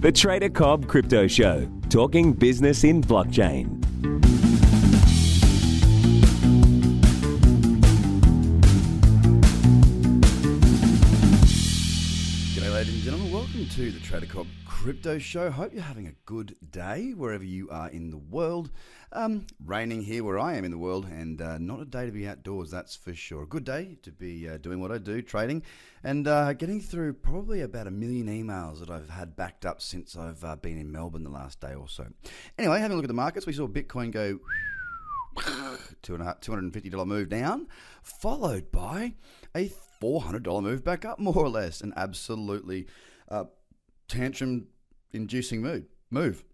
The Trader Cobb Crypto Show, talking business in blockchain. Ladies and gentlemen. Welcome to the Trader Crypto Show. Hope you're having a good day wherever you are in the world. Um, raining here where I am in the world, and uh, not a day to be outdoors, that's for sure. A good day to be uh, doing what I do, trading, and uh, getting through probably about a million emails that I've had backed up since I've uh, been in Melbourne the last day or so. Anyway, having a look at the markets, we saw Bitcoin go two and a half, $250 move down, followed by a $400 move back up, more or less. An absolutely uh, tantrum inducing mood, move.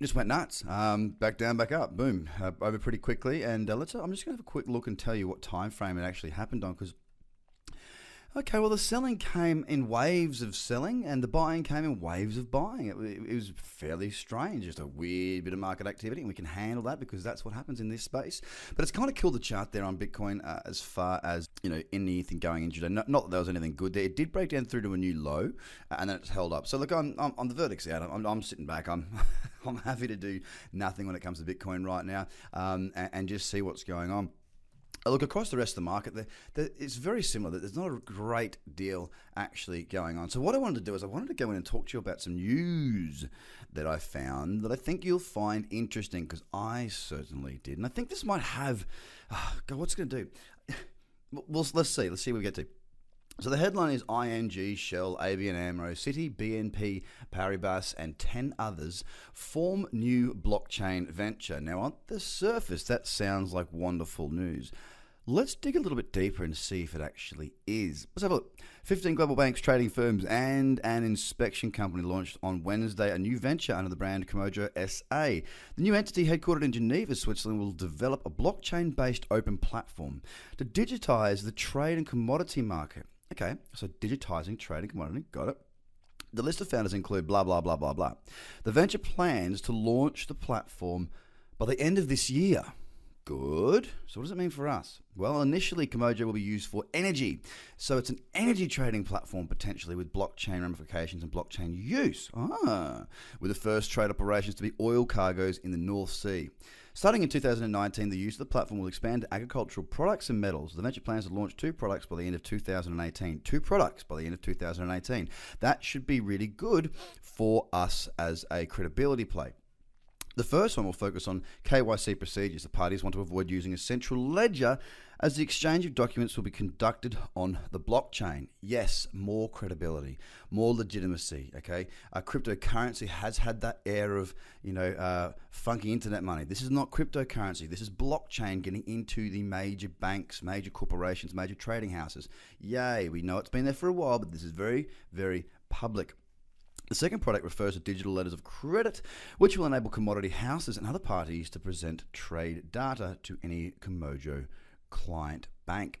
Just went nuts. Um, back down, back up, boom, uh, over pretty quickly. And uh, let's. I'm just going to have a quick look and tell you what time frame it actually happened on because Okay, well, the selling came in waves of selling, and the buying came in waves of buying. It, it, was fairly strange, just a weird bit of market activity, and we can handle that because that's what happens in this space. But it's kind of killed the chart there on Bitcoin uh, as far as you know anything going into today. Not, not, that there was anything good there. It did break down through to a new low, uh, and then it's held up. So look, I'm, I'm on the verdict's out. I'm, I'm sitting back. I'm I'm happy to do nothing when it comes to Bitcoin right now, um, and, and just see what's going on Uh, look across the rest of the market, it's very similar. There's not a great deal actually going on. So what I wanted to do is I wanted to go in and talk to you about some news that I found that I think you'll find interesting because I certainly did, and I think this might have. Oh, God, what's going to do? Well, let's see. Let's see what we get to. So the headline is ING, Shell, ABN AMRO, Citi, BNP Paribas, and 10 others form new blockchain venture. Now, on the surface, that sounds like wonderful news. Let's dig a little bit deeper and see if it actually is. Let's have a look. 15 global banks, trading firms, and an inspection company launched on Wednesday a new venture under the brand Komojo SA. The new entity, headquartered in Geneva, Switzerland, will develop a blockchain based open platform to digitize the trade and commodity market. Okay, so digitizing trade and commodity, got it. The list of founders include blah, blah, blah, blah, blah. The venture plans to launch the platform by the end of this year. Good. So, what does it mean for us? Well, initially, Komojo will be used for energy. So, it's an energy trading platform potentially with blockchain ramifications and blockchain use. Ah, with the first trade operations to be oil cargoes in the North Sea. Starting in 2019, the use of the platform will expand to agricultural products and metals. The venture plans to launch two products by the end of 2018. Two products by the end of 2018. That should be really good for us as a credibility play. The first one will focus on KYC procedures. The parties want to avoid using a central ledger as the exchange of documents will be conducted on the blockchain. Yes, more credibility, more legitimacy. Okay, uh, cryptocurrency has had that air of you know uh, funky internet money. This is not cryptocurrency. This is blockchain getting into the major banks, major corporations, major trading houses. Yay! We know it's been there for a while, but this is very, very public. The second product refers to digital letters of credit, which will enable commodity houses and other parties to present trade data to any Komojo client bank.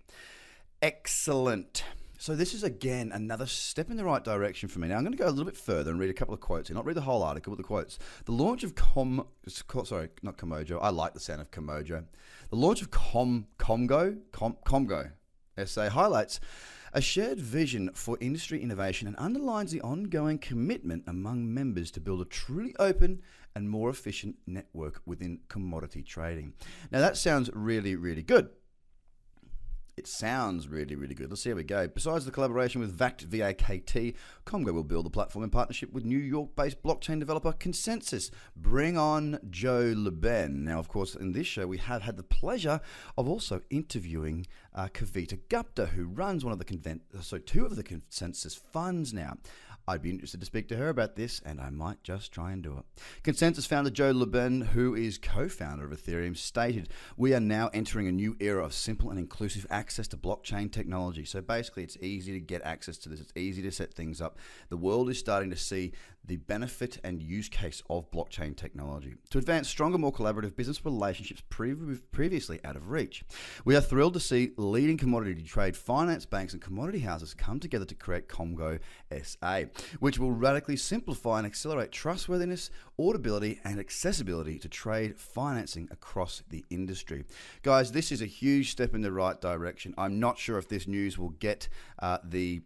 Excellent. So this is again another step in the right direction for me. Now I'm going to go a little bit further and read a couple of quotes. Here. Not read the whole article, but the quotes. The launch of Com, sorry, not Komojo. I like the sound of Komojo. The launch of Com Komgo Com Komgo SA highlights a shared vision for industry innovation and underlines the ongoing commitment among members to build a truly open and more efficient network within commodity trading. Now, that sounds really, really good. It sounds really, really good. Let's see how we go. Besides the collaboration with VACT VAKT, Komgo will build the platform in partnership with New York based blockchain developer ConsenSys. Bring on Joe Lubin. Now, of course, in this show, we have had the pleasure of also interviewing uh, Kavita Gupta, who runs one of the convent, so two of the ConsenSys funds now. I'd be interested to speak to her about this, and I might just try and do it. ConsenSys founder Joe Lubin, who is co founder of Ethereum, stated We are now entering a new era of simple and inclusive access to blockchain technology. So basically, it's easy to get access to this, it's easy to set things up. The world is starting to see the benefit and use case of blockchain technology to advance stronger, more collaborative business relationships previously out of reach. We are thrilled to see leading commodity trade, finance banks, and commodity houses come together to create Komgo SA, which will radically simplify and accelerate trustworthiness, audibility, and accessibility to trade financing across the industry. Guys, this is a huge step in the right direction. I'm not sure if this news will get uh, the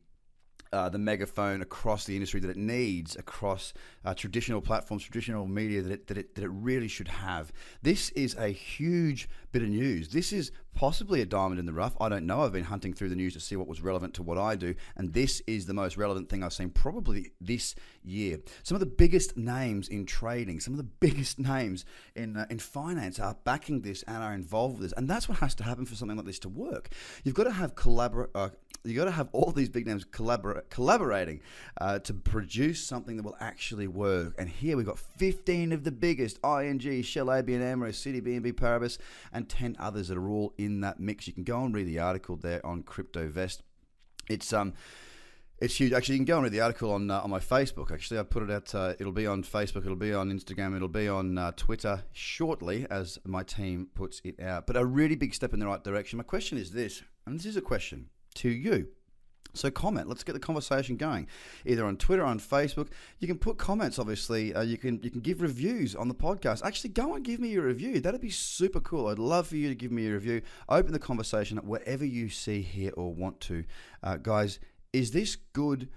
uh, the megaphone across the industry that it needs across uh, traditional platforms, traditional media that it, that, it, that it really should have. This is a huge bit of news. This is possibly a diamond in the rough. I don't know. I've been hunting through the news to see what was relevant to what I do, and this is the most relevant thing I've seen probably this year. Some of the biggest names in trading, some of the biggest names in uh, in finance are backing this and are involved with this, and that's what has to happen for something like this to work. You've got to have collaborate. Uh, you got to have all these big names collabor- collaborating uh, to produce something that will actually work. And here we've got 15 of the biggest ING, Shell, ABN AMRO, Citi, BNP Paribas, and 10 others that are all in that mix. You can go and read the article there on CryptoVest. It's um. It's huge. Actually, you can go and read the article on uh, on my Facebook. Actually, I put it out. Uh, it'll be on Facebook. It'll be on Instagram. It'll be on uh, Twitter shortly as my team puts it out. But a really big step in the right direction. My question is this, and this is a question to you. So comment. Let's get the conversation going, either on Twitter or on Facebook. You can put comments. Obviously, uh, you can you can give reviews on the podcast. Actually, go and give me your review. That'd be super cool. I'd love for you to give me a review. Open the conversation wherever you see, here or want to, uh, guys. Is this good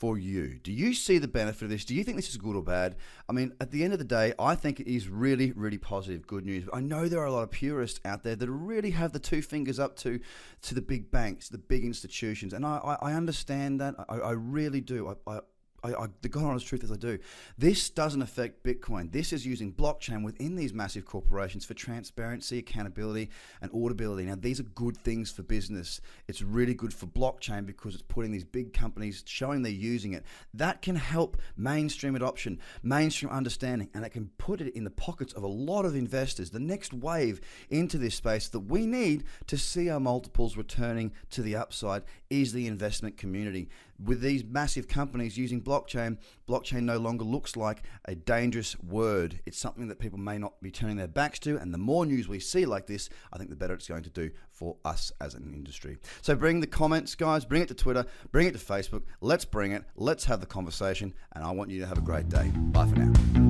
for you? Do you see the benefit of this? Do you think this is good or bad? I mean, at the end of the day, I think it is really, really positive, good news. I know there are a lot of purists out there that really have the two fingers up to to the big banks, the big institutions, and I, I, I understand that. I, I really do. I, I I, I, the God honest truth is I do. This doesn't affect Bitcoin. This is using blockchain within these massive corporations for transparency, accountability, and auditability. Now, these are good things for business. It's really good for blockchain because it's putting these big companies showing they're using it. That can help mainstream adoption, mainstream understanding, and it can put it in the pockets of a lot of investors. The next wave into this space that we need to see our multiples returning to the upside is the investment community with these massive companies using blockchain, blockchain no longer looks like a dangerous word. It's something that people may not be turning their backs to. And the more news we see like this, I think the better it's going to do for us as an industry. So bring the comments, guys, bring it to Twitter, bring it to Facebook. Let's bring it. Let's have the conversation. And I want you to have a great day. Bye for now.